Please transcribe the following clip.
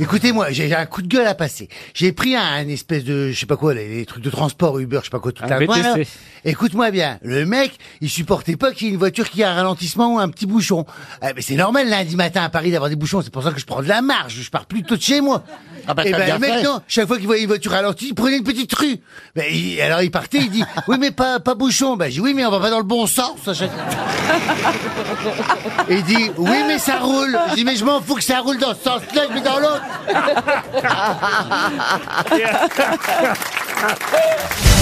Écoutez-moi, j'ai j'ai un coup de gueule à passer. J'ai pris un, un espèce de, je sais pas quoi, les, les trucs de transport Uber, je sais pas quoi, tout Un la. Voilà. Écoute-moi bien, le mec, il supportait pas qu'il y ait une voiture qui a un ralentissement ou un petit bouchon. Eh, mais c'est normal lundi matin à Paris d'avoir des bouchons, c'est pour ça que je prends de la marge, je pars plus tôt de chez moi. Ah bah, Eh t'as ben, bien le mec, fait. non, chaque fois qu'il voyait une voiture ralentie, il prenait une petite rue. Ben, il- alors il partait, il dit, oui mais pas, pas bouchon. Ben, j'ai dit, oui mais on va pas dans le bon sens. à chaque- Et il dit, oui mais ça roule. Je dis, mais je m'en fous que ça roule dans ce sens-là, je mets dans l'autre.